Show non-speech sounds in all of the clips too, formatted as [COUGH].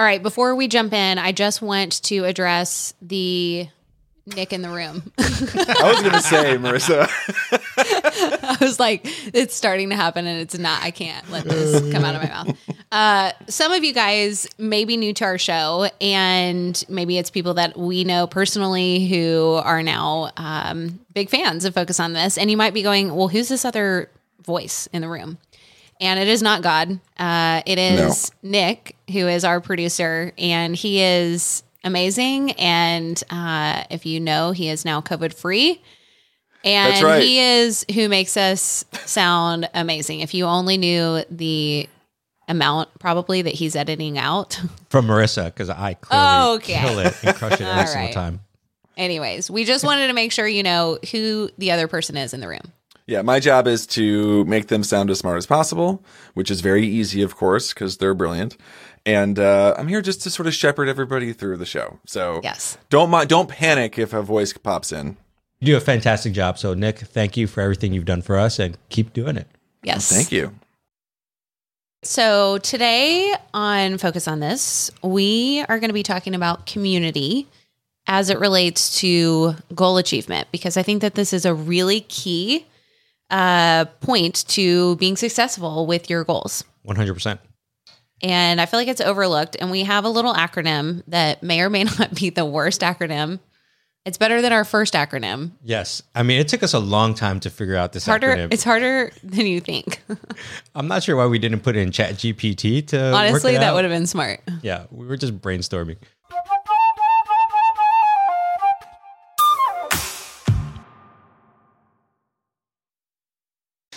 All right, before we jump in, I just want to address the Nick in the room. I was going to say, Marissa. [LAUGHS] I was like, it's starting to happen and it's not. I can't let this come out of my mouth. Uh, some of you guys may be new to our show, and maybe it's people that we know personally who are now um, big fans of Focus on This. And you might be going, well, who's this other voice in the room? And it is not God. Uh, it is Nick, who is our producer, and he is amazing. And uh, if you know, he is now COVID free. And That's right. he is who makes us sound amazing. If you only knew the amount probably that he's editing out. [LAUGHS] From Marissa, because I clearly Oh, okay. kill it and crush it every [LAUGHS] All single time. Anyways, we just wanted to make sure you know who the other person is in the room. Yeah, my job is to make them sound as smart as possible, which is very easy, of course, because they're brilliant. And uh, I'm here just to sort of shepherd everybody through the show. So Yes. don't mi- don't panic if a voice pops in. You do a fantastic job. So, Nick, thank you for everything you've done for us and keep doing it. Yes. Thank you. So, today on Focus on This, we are going to be talking about community as it relates to goal achievement, because I think that this is a really key uh, point to being successful with your goals. 100%. And I feel like it's overlooked. And we have a little acronym that may or may [LAUGHS] not be the worst acronym. It's better than our first acronym. Yes. I mean, it took us a long time to figure out this harder. acronym. It's harder than you think. [LAUGHS] I'm not sure why we didn't put it in Chat GPT to work Honestly, it that out. would have been smart. Yeah, we were just brainstorming.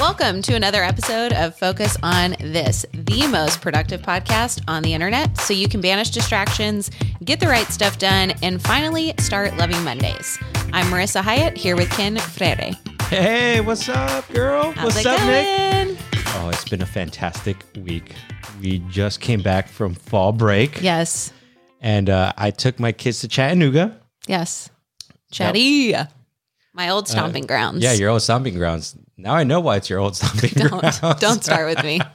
Welcome to another episode of Focus on This, the most productive podcast on the internet, so you can banish distractions, get the right stuff done, and finally start loving Mondays. I'm Marissa Hyatt here with Ken Freire. Hey, what's up, girl? How's what's up, Nick? Oh, it's been a fantastic week. We just came back from fall break, Yes, and uh, I took my kids to Chattanooga. yes. Chatty. My old stomping grounds. Uh, Yeah, your old stomping grounds. Now I know why it's your old stomping grounds. don't, don't start with me. [LAUGHS]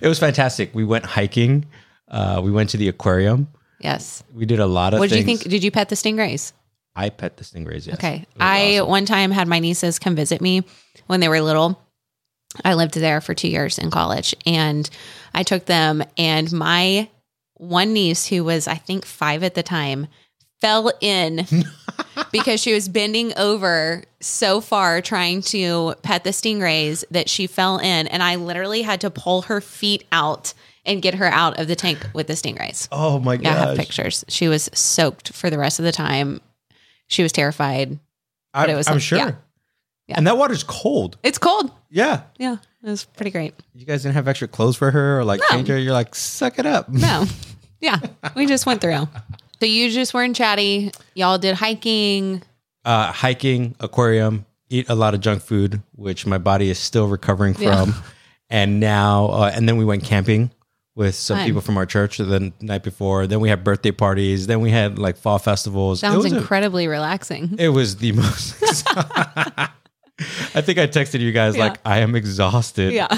It was fantastic. We went hiking. Uh, we went to the aquarium. Yes. We did a lot of What did you think? Did you pet the stingrays? I pet the stingrays. Yes. Okay. I awesome. one time had my nieces come visit me when they were little. I lived there for two years in college and I took them and my one niece who was I think five at the time fell in [LAUGHS] because she was bending over so far trying to pet the stingrays that she fell in and I literally had to pull her feet out and get her out of the tank with the stingrays. Oh my Yeah, I have pictures. She was soaked for the rest of the time. She was terrified. I, it was I'm some- sure. yeah. Yeah. And that water's cold. It's cold. Yeah. Yeah, it was pretty great. You guys didn't have extra clothes for her or like No. change her. You're like, suck it up. No, [LAUGHS] yeah, we just went through. So you just weren't chatty. Y'all did hiking. Uh, hiking, aquarium, eat a lot of junk food, which my body is still recovering Yeah. from. And now, uh, and then we went camping with some Fun. people from our church the night before. Then we had birthday parties. Then we had like fall festivals. Sounds it was a- incredibly relaxing. It was the most. [LAUGHS] I think I texted you guys Yeah. like I am exhausted. Yeah,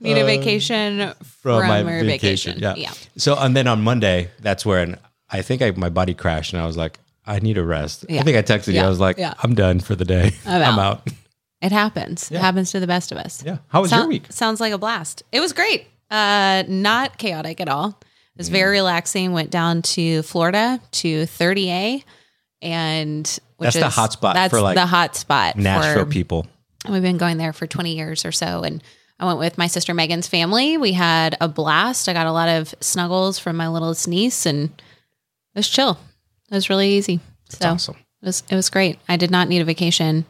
need a vacation Uh, from, my your vacation. Yeah. yeah. So and then on Monday, that's when I think I, my body crashed, and I was like, I need a rest. Yeah. I think I texted you. I was like, Yeah. I'm done for the day. [LAUGHS] I'm I'm out. out. [LAUGHS] It happens. It happens to the best of us. Yeah. How was Sound- your week? Sounds like a blast. It was great. Uh, not chaotic at all. It was Mm. very relaxing. Went down to Florida to 30A, and which That's the is- hot spot That's for, like, the hot spot Nashville for people. We've been going there for 20 years or so. And I went with my sister Megan's family. We had a blast. I got a lot of snuggles from my littlest niece and was chill. It was really easy. That's so awesome. it was it was great. I did not need a vacation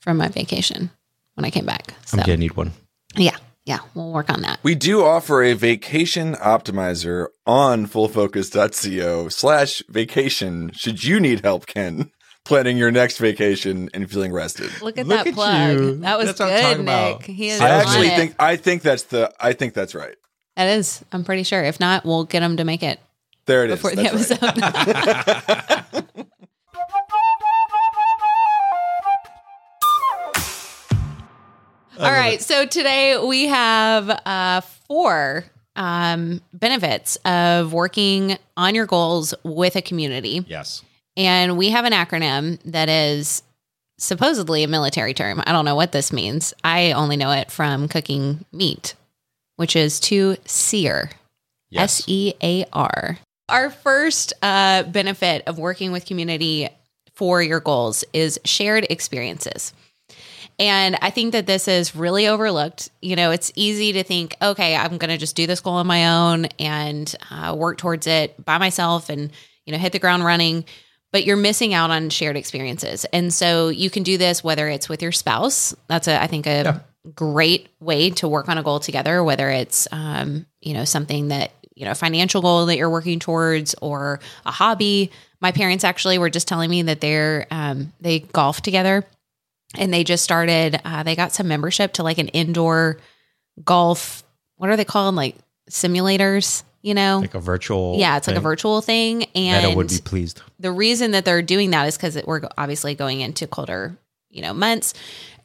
from my vacation when I came back. So I'm gonna need one. yeah. Yeah. We'll work on that. We do offer a vacation optimizer on fullfocus.co slash vacation should you need help, Ken. [LAUGHS] planning your next vacation and feeling rested. Look at Look that at plug. you. That was That's what I'm talking good, Nick. about. He is I actually it. think I think that's the I think that's right. that is. I'm pretty sure. If not, we'll get him to make it There it is. before the That's right. episode. All right. So today we have uh, four um, benefits of working on your goals with a community. Yes. And we have an acronym that is supposedly a military term. I don't know what this means. I only know it from cooking meat, which is to sear. S E A R. Our first uh, benefit of working with community for your goals is shared experiences. And I think that this is really overlooked. You know, it's easy to think, okay, I'm going to just do this goal on my own and uh, work towards it by myself and, you know, hit the ground running. But you're missing out on shared experiences. And so you can do this whether it's with your spouse. That's, a, I think, a great way to work on a goal together, whether it's, um, you know, something that, you know, financial goal that you're working towards or a hobby. My parents actually were just telling me that they're, um, they golf together and they just started uh, they got some membership to like an indoor golf what are they called like simulators you know Like a virtual. yeah it's like a virtual thing Meta and would be pleased. the reason that they're doing that is because we're obviously going into colder you know months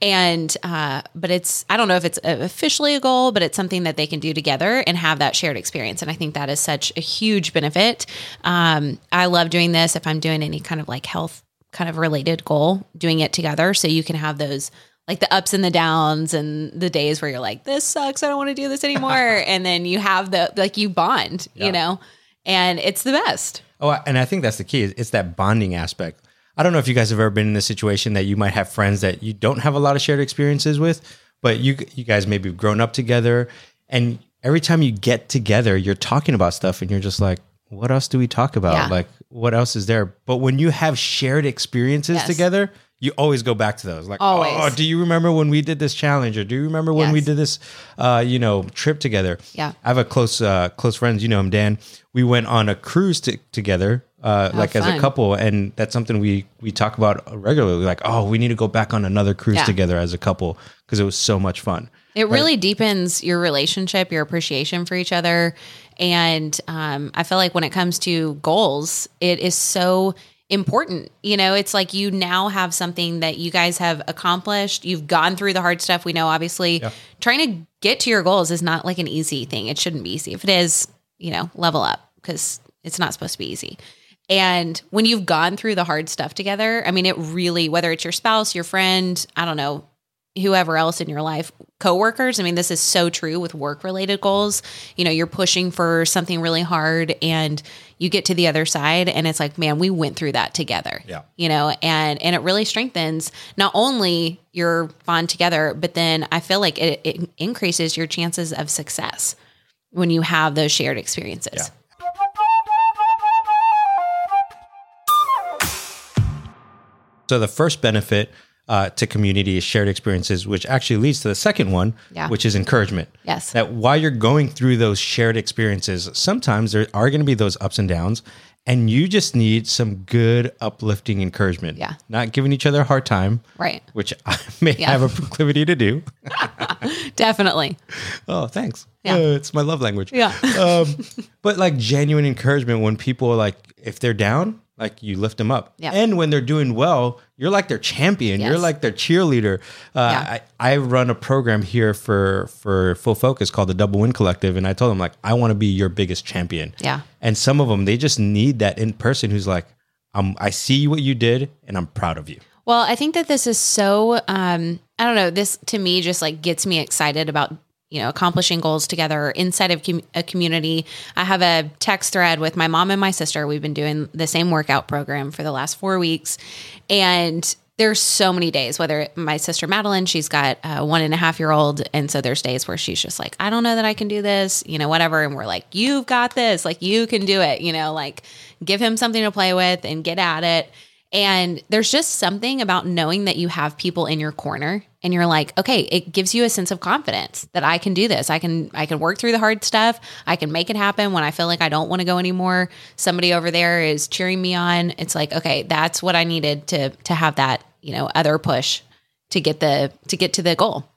and uh but it's i don't know if it's officially a goal but it's something that they can do together and have that shared experience and i think that is such a huge benefit um i love doing this if i'm doing any kind of like health kind of related goal doing it together so you can have those like the ups and the downs and the days where you're like this sucks i don't want to do this anymore [LAUGHS] and then you have the like you bond Yeah. you know and it's the best Oh, and I think that's the key. It's that bonding aspect. I don't know if you guys have ever been in a situation that you might have friends that you don't have a lot of shared experiences with, but you you guys maybe have grown up together, and every time you get together, you're talking about stuff, and you're just like, "What else do we talk about? Yeah. Like, what else is there?" But when you have shared experiences Yes. together, you always go back to those. Like, Always. "Oh, do you remember when we did this challenge, or do you remember when we did this, uh, you know, trip together?" Yeah. I have a close uh, close friends. You know him, Dan. We went on a cruise to, together, uh, like as a couple, and that's something we we talk about regularly. Like, oh, we need to go back on another cruise Yeah. together as a couple because it was so much fun. It really deepens your relationship, your appreciation for each other. And um, I feel like when it comes to goals, it is so important. You know, it's like you now have something that you guys have accomplished. You've gone through the hard stuff. We know, obviously, trying to get to your goals is not like an easy thing. It shouldn't be easy. If it is, you know, level up because it's not supposed to be easy. And when you've gone through the hard stuff together, I mean, it really, whether it's your spouse, your friend, I don't know, whoever else in your life, coworkers. I mean, this is so true with work related goals. You know, you're pushing for something really hard and you get to the other side and it's like, man, we went through that together. Yeah. You know, and and it really strengthens not only your bond together, but then I feel like it, it increases your chances of success when you have those shared experiences. Yeah. So the first benefit uh, to community is shared experiences, which actually leads to the second one, Yeah. which is encouragement. Yes. That while you're going through those shared experiences, sometimes there are going to be those ups and downs, and you just need some good uplifting encouragement. Yeah. Not giving each other a hard time. Right. Which I [LAUGHS] may Yeah. have a proclivity to do. [LAUGHS] Definitely. Oh, thanks. Yeah. Uh, it's my love language. Yeah. um, but like genuine encouragement when people are like, if they're down, like you lift them up. Yeah. And when they're doing well, you're like their champion. You're like their cheerleader. Uh, Yeah. I, I run a program here for for Full Focus called the Double Win Collective, and I told them like, I want to be your biggest champion. Yeah. And some of them, they just need that in person who's like, um, I see what you did, and I'm proud of you. Well, I think that this is so um I don't know, this to me just like gets me excited about you know accomplishing goals together inside of com- a community. I have a text thread with my mom and my sister. We've been doing the same workout program for the last 4 weeks. And there's so many days whether my sister madeline she's got a one and a half year old. And so there's days where she's just like i don't know that i can do this you know whatever. And we're like you've got this. Like you can do it you know like give him something to play with and get at it. And there's just something about knowing that you have people in your corner and you're like, okay, it gives you a sense of confidence that I can do this. I can I can work through the hard stuff. I can make it happen when I feel like I don't want to go anymore. Somebody over there is cheering me on. It's like, okay, that's what I needed to to have that, you know, other push to get the to get to the goal.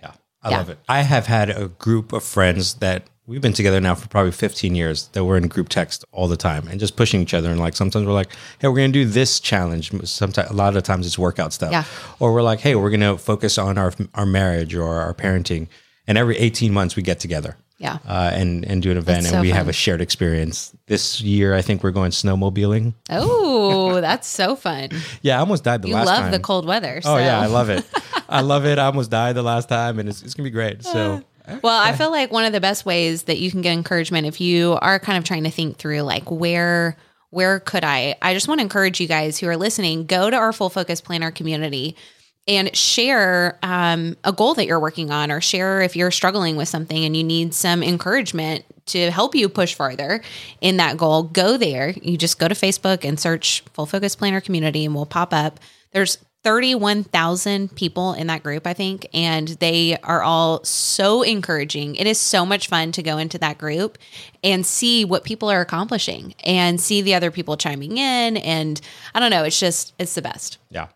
Yeah, I Yeah. love it. I have had a group of friends that we've been together now for probably 15 years that we're in group text all the time and just pushing each other. And like sometimes we're like, hey, we're going to do this challenge. Sometimes a lot of times it's workout stuff. Yeah. Or we're like, hey, we're going to focus on our our marriage or our parenting. And every 18 months we get together. Yeah. Uh, and and do an event, That's and we fun. have a shared experience. This year, I think we're going snowmobiling. Oh, [LAUGHS] that's so fun. Yeah, I almost died the You last time. You love the cold weather. Oh so. yeah, I love it. I love it. I [LAUGHS] almost died the last time, and it's, it's gonna be great. So Well, I feel like one of the best ways that you can get encouragement if you are kind of trying to think through like where where could I? I just want to encourage you guys who are listening, go to our full focus planner community and share um, a goal that you're working on or share if you're struggling with something and you need some encouragement to help you push farther in that goal go there you just go to facebook and search full focus planner community and we'll pop up there's 31,000 people in that group, I think, and they are all so encouraging. It is so much fun to go into that group and see what people are accomplishing and see the other people chiming in. And I don't know, it's just, it's the best. yeah.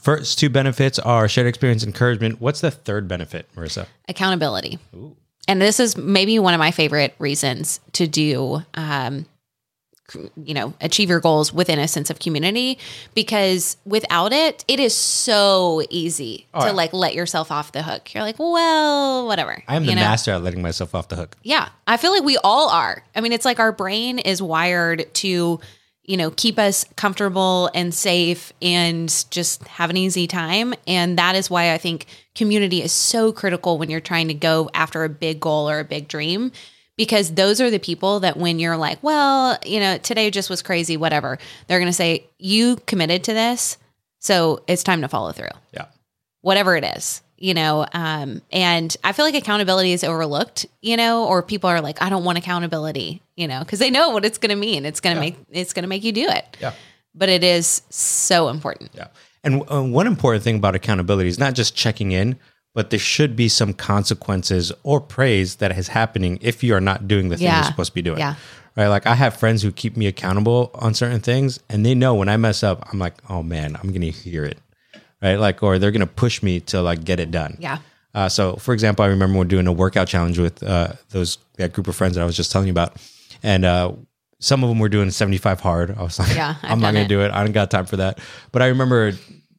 First two benefits are shared experience encouragement. What's the third benefit, Marissa? accountability. And this is maybe one of my favorite reasons to do, um, you know, achieve your goals within a sense of community because without it, it is so easy oh, to yeah. like let yourself off the hook. You're like, well, whatever. I am the you know? master at letting myself off the hook. Yeah. I feel like we all are. I mean, it's like our brain is wired to, you know, keep us comfortable and safe and just have an easy time. And that is why I think community is so critical when you're trying to go after a big goal or a big dream. Because those are the people that when you're like, well, you know, today just was crazy, whatever, they're going to say, you committed to this. So it's time to follow through Yeah. whatever it is, you know. Um, and I feel like accountability is overlooked, you know, or people are like, I don't want accountability, you know, because they know what it's going to mean. It's going to make it's going to make you do it. Yeah. But it is so important. Yeah. And uh, one important thing about accountability is not just checking in, but there should be some consequences or praise that is happening if you are not doing the thing Yeah. you're supposed to be doing. Yeah. Right. Like I have friends who keep me accountable on certain things and they know when I mess up, I'm like, oh man, I'm going to hear it. Right. Like, or they're going to push me to like get it done. Yeah. Uh, so, for example, I remember we're doing a workout challenge with uh, those that group of friends that I was just telling you about, and uh, some of them were doing 75 hard. I was like, Yeah, [LAUGHS] I've I'm not going to do it. I don't got time for that. But I remember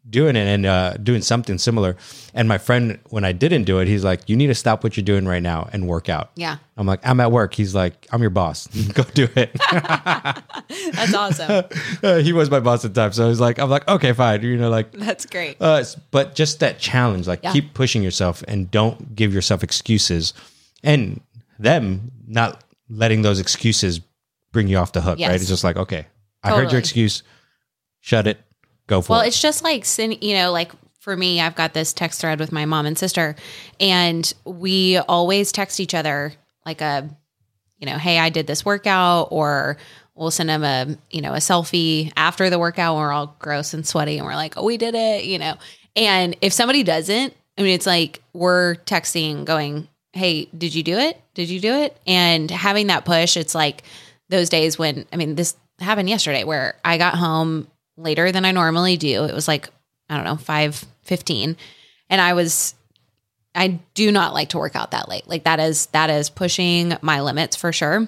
doing it and uh, doing something similar. And my friend, when I didn't do it, he's like, "You need to stop what you're doing right now and work out." Yeah. I'm like, "I'm at work." He's like, "I'm your boss. Go do it." [LAUGHS] That's awesome. [LAUGHS] Uh, he was my boss at the time, so I was like, "I'm like, okay, fine." You know, like That's great. uh, but just that challenge, like Yeah. keep pushing yourself and don't give yourself excuses, and them not letting those excuses bring you off the hook. Yes. Right? It's just like, okay, I heard your excuse, shut it, go for Well, it. it's just like, you know, like for me, I've got this text thread with my mom and sister, and we always text each other like a, you know, hey, I did this workout, or we'll send them a, you know, a selfie after the workout. When we're all gross and sweaty, and we're like, oh, we did it, you know. And if somebody doesn't, I mean, it's like we're texting, going, hey, did you do it? Did you do it? And having that push, it's like those days when, I mean, this happened yesterday where I got home later than I normally do. It was like, I don't know, 5 15. And I was, I do not like to work out that late. Like that is, that is pushing my limits for sure.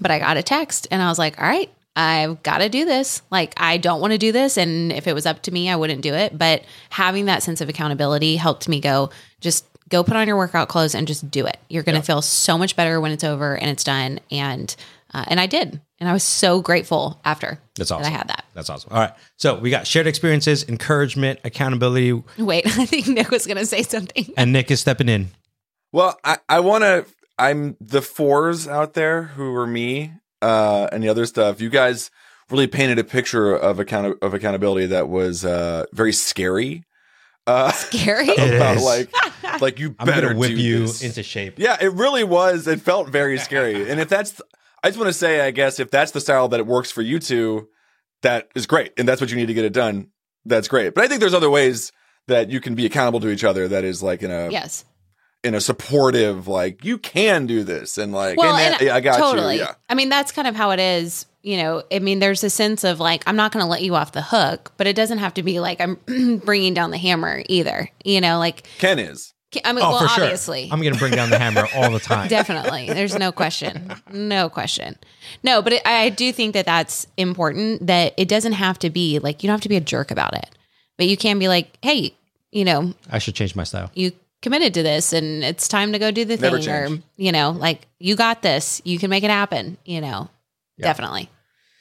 But I got a text and I was like, all right, I've got to do this. Like, I don't want to do this. And if it was up to me, I wouldn't do it. But having that sense of accountability helped me go, just go put on your workout clothes and just do it. You're going to feel so much better when it's over and it's done. And, uh, and I did. And I was so grateful after That's that awesome. I had that. That's awesome. All right, so we got shared experiences, encouragement, accountability, Wait, [LAUGHS] I think Nick was going to say something. and Nick is stepping in. Well, I, I want to. I'm the fours out there who are me uh, and the other stuff. You guys really painted a picture of account of accountability that was uh, very scary. Uh, Gary? [LAUGHS] It about like, like you I'm better gonna whip do you this. into shape. Yeah, it really was. It felt very scary. [LAUGHS] And if that's, I just want to say, I guess, if that's the style that it works for you two, that is great. And that's what you need to get it done. That's great. But I think there's other ways that you can be accountable to each other that is like in a Yes. in a supportive like you can do this and like Well, and yeah, I got totally. you. Yeah. I mean, that's kind of how it is. You know, I mean, there's a sense of like, I'm not going to let you off the hook, but it doesn't have to be like I'm [CLEARS THROAT] bringing down the hammer either. You know, like, Ken is. I mean, Oh, well, for sure. obviously. I'm going to bring down the hammer all the time. [LAUGHS] Definitely. There's no question. No question. No, but it, I do think that that's important that it doesn't have to be like, you don't have to be a jerk about it, but you can be like, hey, you know, I should change my style. you committed to this and it's time to go do the Never thing or, change. you know, like you got this, you can make it happen, you know, definitely.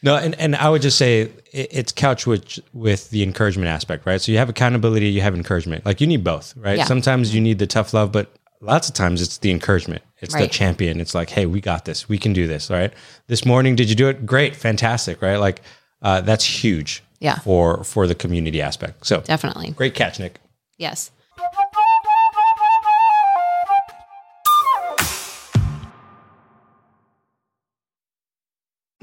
No, and, and I would just say it, it's couched with with the encouragement aspect, right? So you have accountability, you have encouragement. Like you need both, right? Yeah. Sometimes you need the tough love, but lots of times it's the encouragement. It's the champion. It's like, hey, we got this. We can do this, right? This morning, did you do it? Great, fantastic, right? Like uh, that's huge, Yeah. for for the community aspect. So Definitely. great catch, Nick. Yes.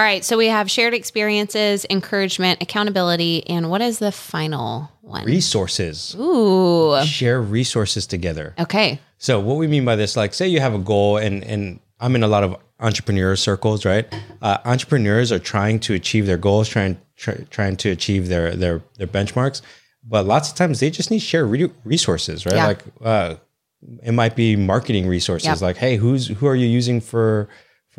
All right, so we have shared experiences, encouragement, accountability, and what is the final one? Resources. Ooh, Share resources together. okay. So what we mean by this, like say you have a goal and and I'm in a lot of entrepreneur circles, right? Uh, entrepreneurs are trying to achieve their goals, trying try, trying to achieve their their their benchmarks, but lots of times they just need shared re- resources, right? Yeah. Like uh, it might be marketing resources, Yep. like hey, who's who are you using for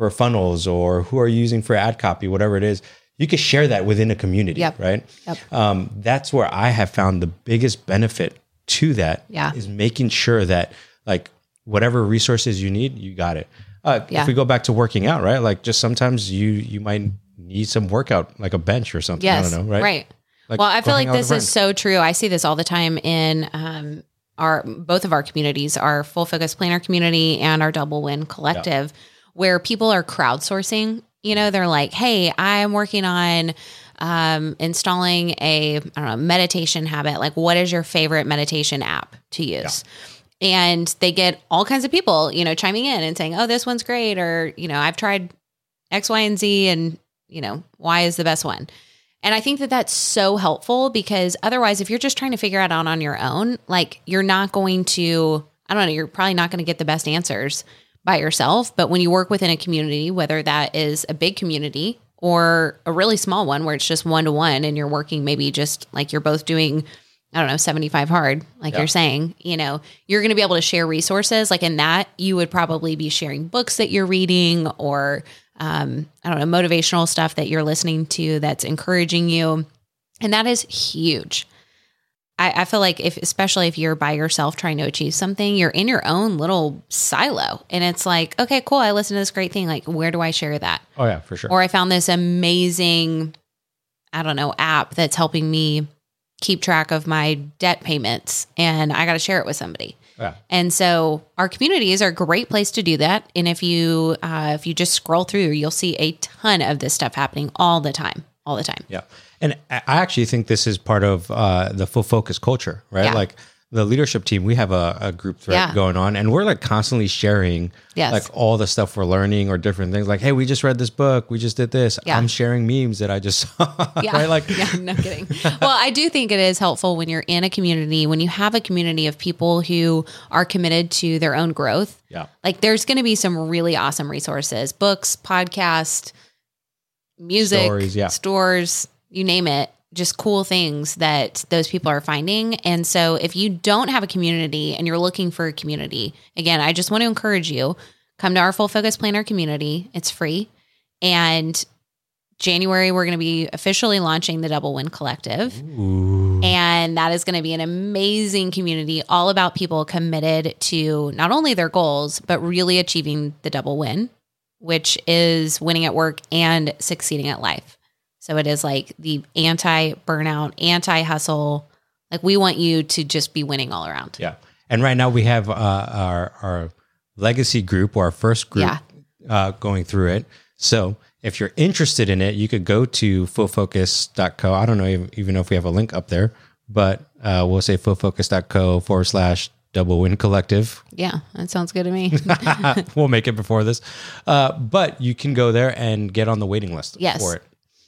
for funnels or who are you using for ad copy, whatever it is. You can share that within a community, Yep. right? Yep. Um, that's where I have found the biggest benefit to that Yeah. is making sure that like whatever resources you need, you got it. Uh, Yeah. If we go back to working out, right? Like just sometimes you you might need some workout, like a bench or something. Yes. I don't know, right? Right. well, I feel like this is so true. I see this all the time in um, our both of our communities, our full focus planner community and our double win collective, where people are crowdsourcing. You know, they're like, "Hey, I'm working on." Um, installing a I don't know meditation habit. Like, what is your favorite meditation app to use? And they get all kinds of people, you know, chiming in and saying, "Oh, this one's great," or you know, I've tried X, Y, and Z, and you know, Y is the best one. And I think that that's so helpful because otherwise, if you're just trying to figure it out on your own, like you're not going to, I don't know, you're probably not going to get the best answers by yourself. But when you work within a community, whether that is a big community or a really small one where it's just one to one and you're working maybe just like you're both doing, I don't know, 75 hard, like you're saying, you know, you're going to be able to share resources. Like in that, you would probably be sharing books that you're reading or, um, I don't know, motivational stuff that you're listening to that's encouraging you. And that is huge. I, I feel like if, especially if you're by yourself trying to achieve something, you're in your own little silo. And it's like, okay, cool. I listened to this great thing. Like, where do I share that? Oh yeah, for sure. Or I found this amazing, I don't know, app that's helping me keep track of my debt payments and I got to share it with somebody. yeah. And so our communities are a great place to do that. And if you uh, if you just scroll through, you'll see a ton of this stuff happening all the time. All the time. Yeah. And I actually think this is part of uh, the full focus culture, right? Yeah. Like the leadership team, we have a, a group thread Yeah. going on and we're like constantly sharing Yes. like all the stuff we're learning or different things. Like, hey, we just read this book. We just did this. Yeah. I'm sharing memes that I just saw. [LAUGHS] Yeah. right? Like, [LAUGHS] yeah, no kidding. well, I do think it is helpful when you're in a community, when you have a community of people who are committed to their own growth. Yeah. Like there's going to be some really awesome resources, books, podcast, music, Stories, yeah. stores, you name it, just cool things that those people are finding. And so if you don't have a community and you're looking for a community, again, I just want to encourage you, come to our full focus planner community. It's free. And January, we're going to be officially launching the Double Win Collective. And that is going to be an amazing community all about people committed to not only their goals, but really achieving the double win, which is winning at work and succeeding at life. So it is like the anti burnout, anti hustle. Like we want you to just be winning all around. yeah. And right now we have uh, our, our legacy group or our first group Yeah. uh, going through it. So if you're interested in it, you could go to fullfocus.co. I don't know even, know if we have a link up there, but uh, we'll say fullfocus.co forward slash double win collective. Yeah, that sounds good to me. [LAUGHS] we'll make it before this. Uh, but you can go there and get on the waiting list Yes. for it.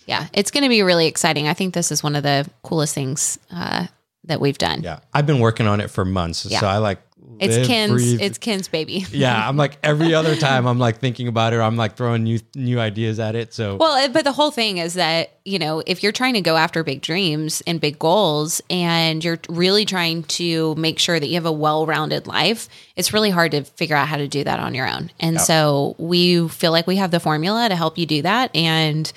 yeah, it's going to be really exciting. I think this is one of the coolest things uh, that we've done. Yeah. I've been working on it for months. Yeah. So I like It's live, Ken's. breathe- It's Ken's baby. [LAUGHS] yeah, I'm like every other time I'm like thinking about it. Or I'm like throwing new new ideas at it. So Well, but the whole thing is that, you know, if you're trying to go after big dreams and big goals and you're really trying to make sure that you have a well rounded life, it's really hard to figure out how to do that on your own. And so we feel like we have the formula to help you do that. And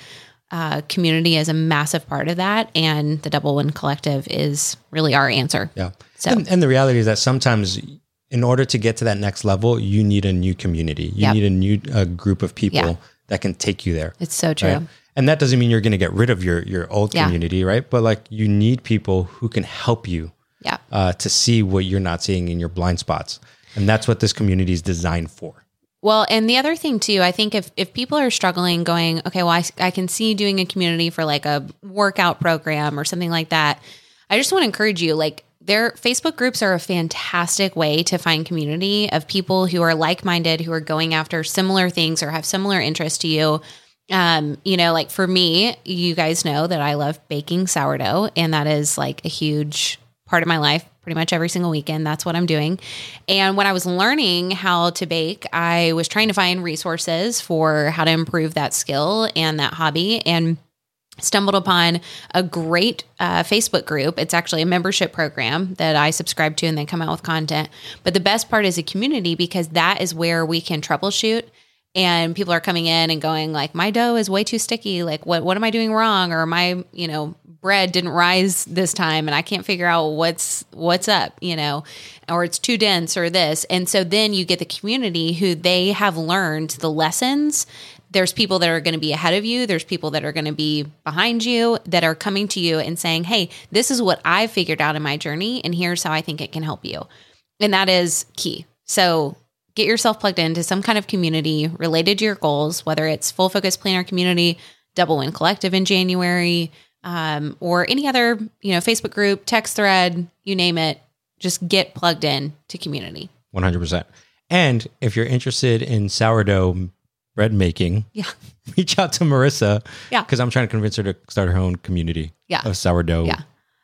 uh, community is a massive part of that. And the Double Win Collective is really our answer. yeah. So- And, and the reality is that sometimes in order to get to that next level, you need a new community. You Yep. need a new uh, group of people Yeah. that can take you there. It's so true. right? And that doesn't mean you're going to get rid of your your old Yeah. community, right? But like you need people who can help you Yeah. uh, to see what you're not seeing in your blind spots, and that's what this community is designed for. Well, and the other thing too, I think if if people are struggling, going, okay, well, I, I can see doing a community for like a workout program or something like that. I just want to encourage you, like their Facebook groups are a fantastic way to find community of people who are like minded, who are going after similar things or have similar interests to you. Um, you know, like for me, you guys know that I love baking sourdough, and that is like a huge part of my life pretty much every single weekend. That's what I'm doing. And when I was learning how to bake, I was trying to find resources for how to improve that skill and that hobby. And stumbled upon a great uh, Facebook group. It's actually a membership program that I subscribe to and they come out with content. But the best part is a community because that is where we can troubleshoot and people are coming in and going like my dough is way too sticky. Like what what am i doing wrong? Or my you know bread didn't rise this time and i can't figure out what's what's up you know or it's too dense or this. And so then you get the community who they have learned the lessons. There's people that are going to be ahead of you. There's people that are going to be behind you that are coming to you and saying hey this is what i've figured out in my journey and here's how i think it can help you. And that is key. So get yourself plugged into some kind of community related to your goals, whether it's full focus planner community, double win collective in January, um, or any other, you know, Facebook group, text thread, you name it. Just get plugged in to community. 100%. And if you're interested in sourdough bread making, Yeah. [LAUGHS] reach out to Marissa. Yeah. Because I'm trying to convince her to start her own community Yeah. of sourdough. Yeah.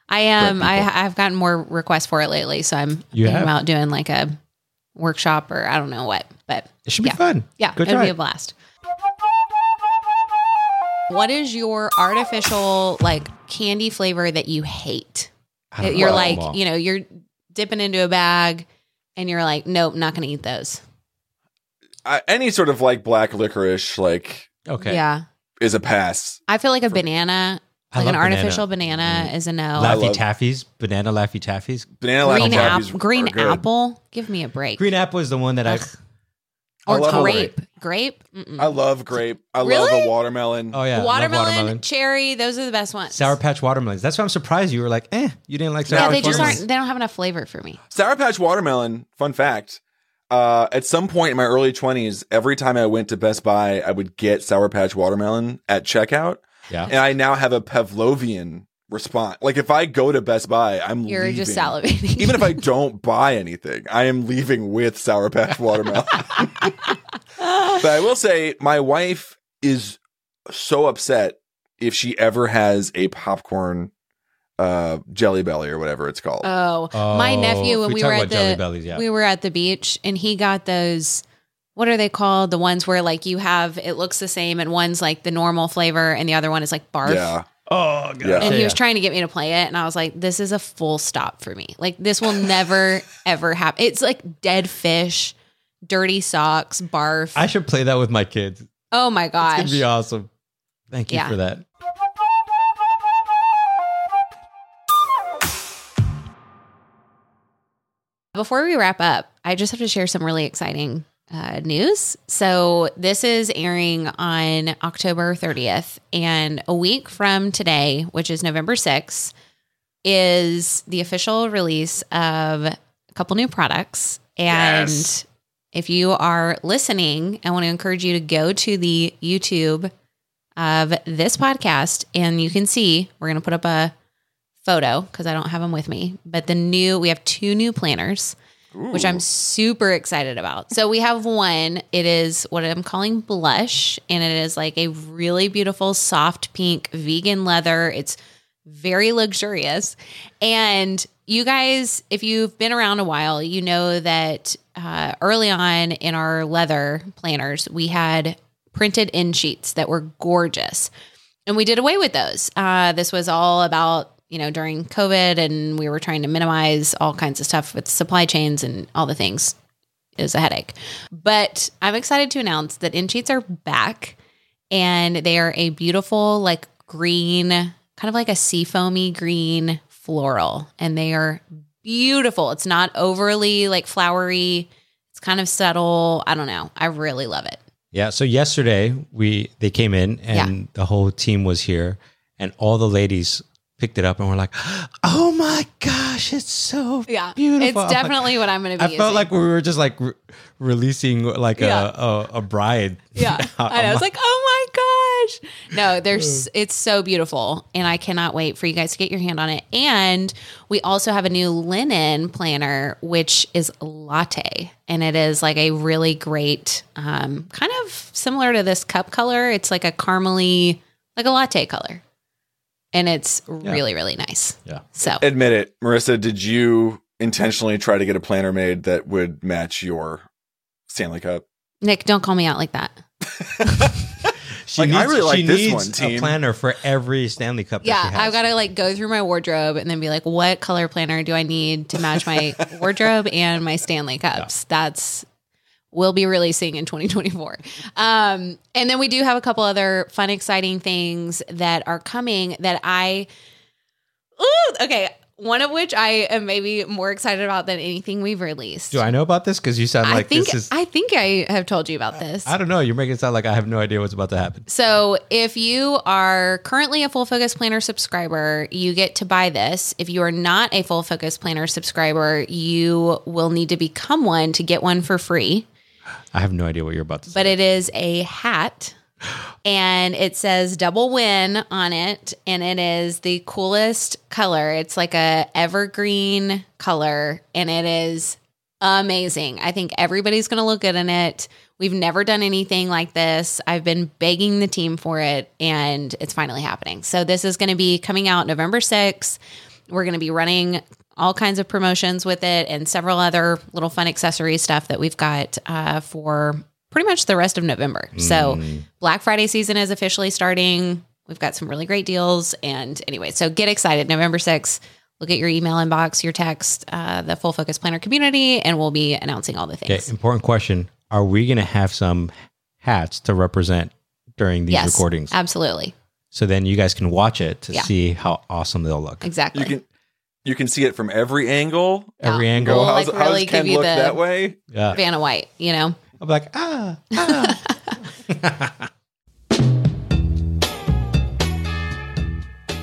I am. Great I. I've gotten more requests for it lately, so I'm You about doing like a workshop or I don't know what, but It should be Yeah. fun. Yeah, Go it'll try be a blast. What is your artificial like candy flavor that you hate? I You're know. like, Well, you know, you're dipping into a bag and you're like, nope, not going to eat those. I, any sort of like black licorice, like, okay. Yeah. is a pass. I feel like a banana, I like an love banana. artificial banana, is a no. I Laffy love- Taffies, banana Laffy Taffies. Banana green Laffy apple, Taffies green are good. apple. Give me a break. Green apple is the one that I. Ugh. or I love grape. Grape. Mm-mm. I love grape. I love Really? a watermelon. Oh yeah, love watermelon, cherry. Those are the best ones. Sour Patch watermelons. That's why I'm surprised you were like, eh, you didn't like Sour Yeah, Patch they just watermelons. aren't. They don't have enough flavor for me. Sour Patch Watermelon, fun fact. Uh, at some point in my early 20s, every time I went to Best Buy, I would get Sour Patch Watermelon at checkout Yeah. and I now have a Pavlovian response. Like if I go to Best Buy, I'm leaving You're leaving. just salivating. Even if I [LAUGHS] don't buy anything, I am leaving with Sour Patch watermelon. [LAUGHS] but I will say, my wife is so upset if she ever has a popcorn uh jelly belly or whatever it's called. Oh, my Oh, nephew when we we, were at about Jelly the Bellies, yeah. we were at the beach and he got those. What are they called? The ones where like you have it looks the same and one's like the normal flavor and the other one is like barf. yeah. Oh, God. Yeah. And he was trying to get me to play it, and I was like, "This is a full stop for me. Like this will never [LAUGHS] ever happen. It's like dead fish, dirty socks, barf. I should play that with my kids. Oh my going gosh! to be awesome. Thank you Yeah. for that. Before we wrap up, I just have to share some really exciting uh, news. So, this is airing on October 30th, and a week from today, which is November 6th, is the official release of a couple new products. And Yes. if you are listening, I want to encourage you to go to the YouTube of this podcast, and you can see we're going to put up a photo because I don't have them with me. But the new, we have two new planners, which I'm super excited about. So we have one, it is what I'm calling blush, and it is like a really beautiful soft pink vegan leather. It's very luxurious. And you guys, if you've been around a while, you know that uh, early on in our leather planners, we had printed in sheets that were gorgeous and we did away with those. Uh, this was all about you know during COVID, and we were trying to minimize all kinds of stuff with supply chains and all the things. It was a headache, but I'm excited to announce that in sheets are back, and they are a beautiful like green, kind of like a seafoamy green floral, and they are beautiful. It's not overly like flowery. It's kind of subtle. I don't know. I really love it. Yeah. So yesterday we they came in and the whole team was here, and all the ladies picked it up and we're like, "Oh my gosh, it's so Yeah, beautiful!" It's I'm like- definitely what I'm going to be. I felt using. like we were just like re- releasing like Yeah. a, a a bride. Yeah. [LAUGHS] I know. I was like, oh my gosh. No, there's it's so beautiful. And I cannot wait for you guys to get your hand on it. And we also have a new linen planner, which is latte. And it is like a really great, um, kind of similar to this cup color. It's like a caramely, like a latte color. And it's really, really nice. Yeah. So Admit it, Marissa, did you intentionally try to get a planner made that would match your Stanley Cup? Nick, don't call me out like that. [LAUGHS] She Like, I really like she this needs one, team. A planner for every Stanley Cup. that Yeah, she has. I've got to like go through my wardrobe and then be like, what color planner do I need to match my [LAUGHS] wardrobe and my Stanley cups? That's will be releasing in 2024. Um, and then we do have a couple other fun, exciting things that are coming that I. Ooh, okay, one of which I am maybe more excited about than anything we've released. Do I know about this? Because you sound I like think this is. I think I have told you about this. I don't know. You're making it sound like I have no idea what's about to happen. So, if you are currently a Full Focus Planner subscriber, you get to buy this. If you are not a Full Focus Planner subscriber, you will need to become one to get one for free. I have no idea what you're about to say. But it is a hat and it says double win on it and it is the coolest color. It's like a evergreen color and it is amazing. I think everybody's going to look good in it. We've never done anything like this. I've been begging the team for it and it's finally happening. So this is going to be coming out November 6th. We're going to be running all kinds of promotions with it and several other little fun accessory stuff that we've got uh, for pretty much the rest of November. So Black Friday season is officially starting. We've got some really great deals. And anyway, so get excited. November 6th, look at your email inbox, your text, uh, the Full Focus Planner community, and we'll be announcing all the Okay, things. important question. Are we going to have some hats to represent during these Yes, recordings? absolutely. So then you guys can watch it to Yeah. see how awesome they'll look. Exactly. You can you can see it from every angle. Every angle. We'll, how's, like, how's really Ken give you look the- that way? Yeah. Vanna White, you know? I'll be like, ah, ah. [LAUGHS]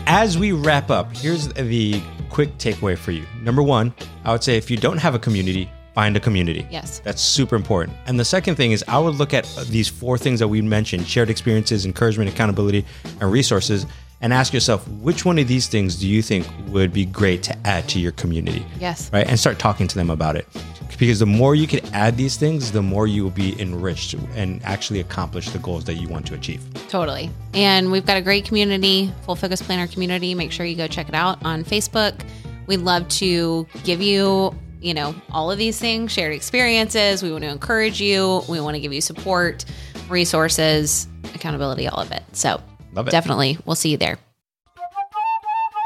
As we wrap up, here's the quick takeaway for you. Number one, I would say if you don't have a community, find a community. Yes. That's super important. And the second thing is I would look at these four things that we mentioned shared experiences, encouragement, accountability, and resources and ask yourself which one of these things do you think would be great to add to your community? Yes. Right? And start talking to them about it. Because the more you can add these things, the more you will be enriched and actually accomplish the goals that you want to achieve. Totally. And we've got a great community, Full Focus Planner community. Make sure you go check it out on Facebook. We'd love to give you, you know, all of these things, shared experiences. We want to encourage you. We want to give you support, resources, accountability, all of it. So Love it. definitely we'll see you there.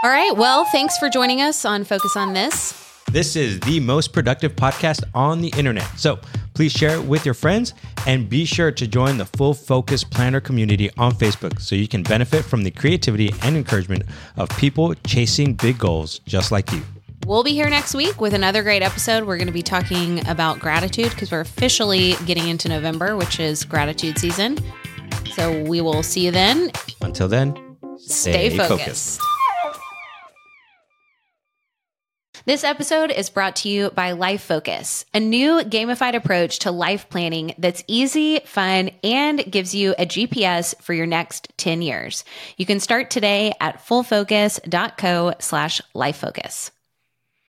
All right. Well, thanks for joining us on Focus on This. This is the most productive podcast on the internet. So please share it with your friends and be sure to join the Full Focus Planner community on Facebook so you can benefit from the creativity and encouragement of people chasing big goals just like you. We'll be here next week with another great episode. We're going to be talking about gratitude because we're officially getting into November, which is gratitude season. So we will see you then. Until then, Stay, focused. This episode is brought to you by Life Focus, a new gamified approach to life planning that's easy, fun, and gives you a GPS for your next 10 years. You can start today at fullfocus.co slash lifefocus.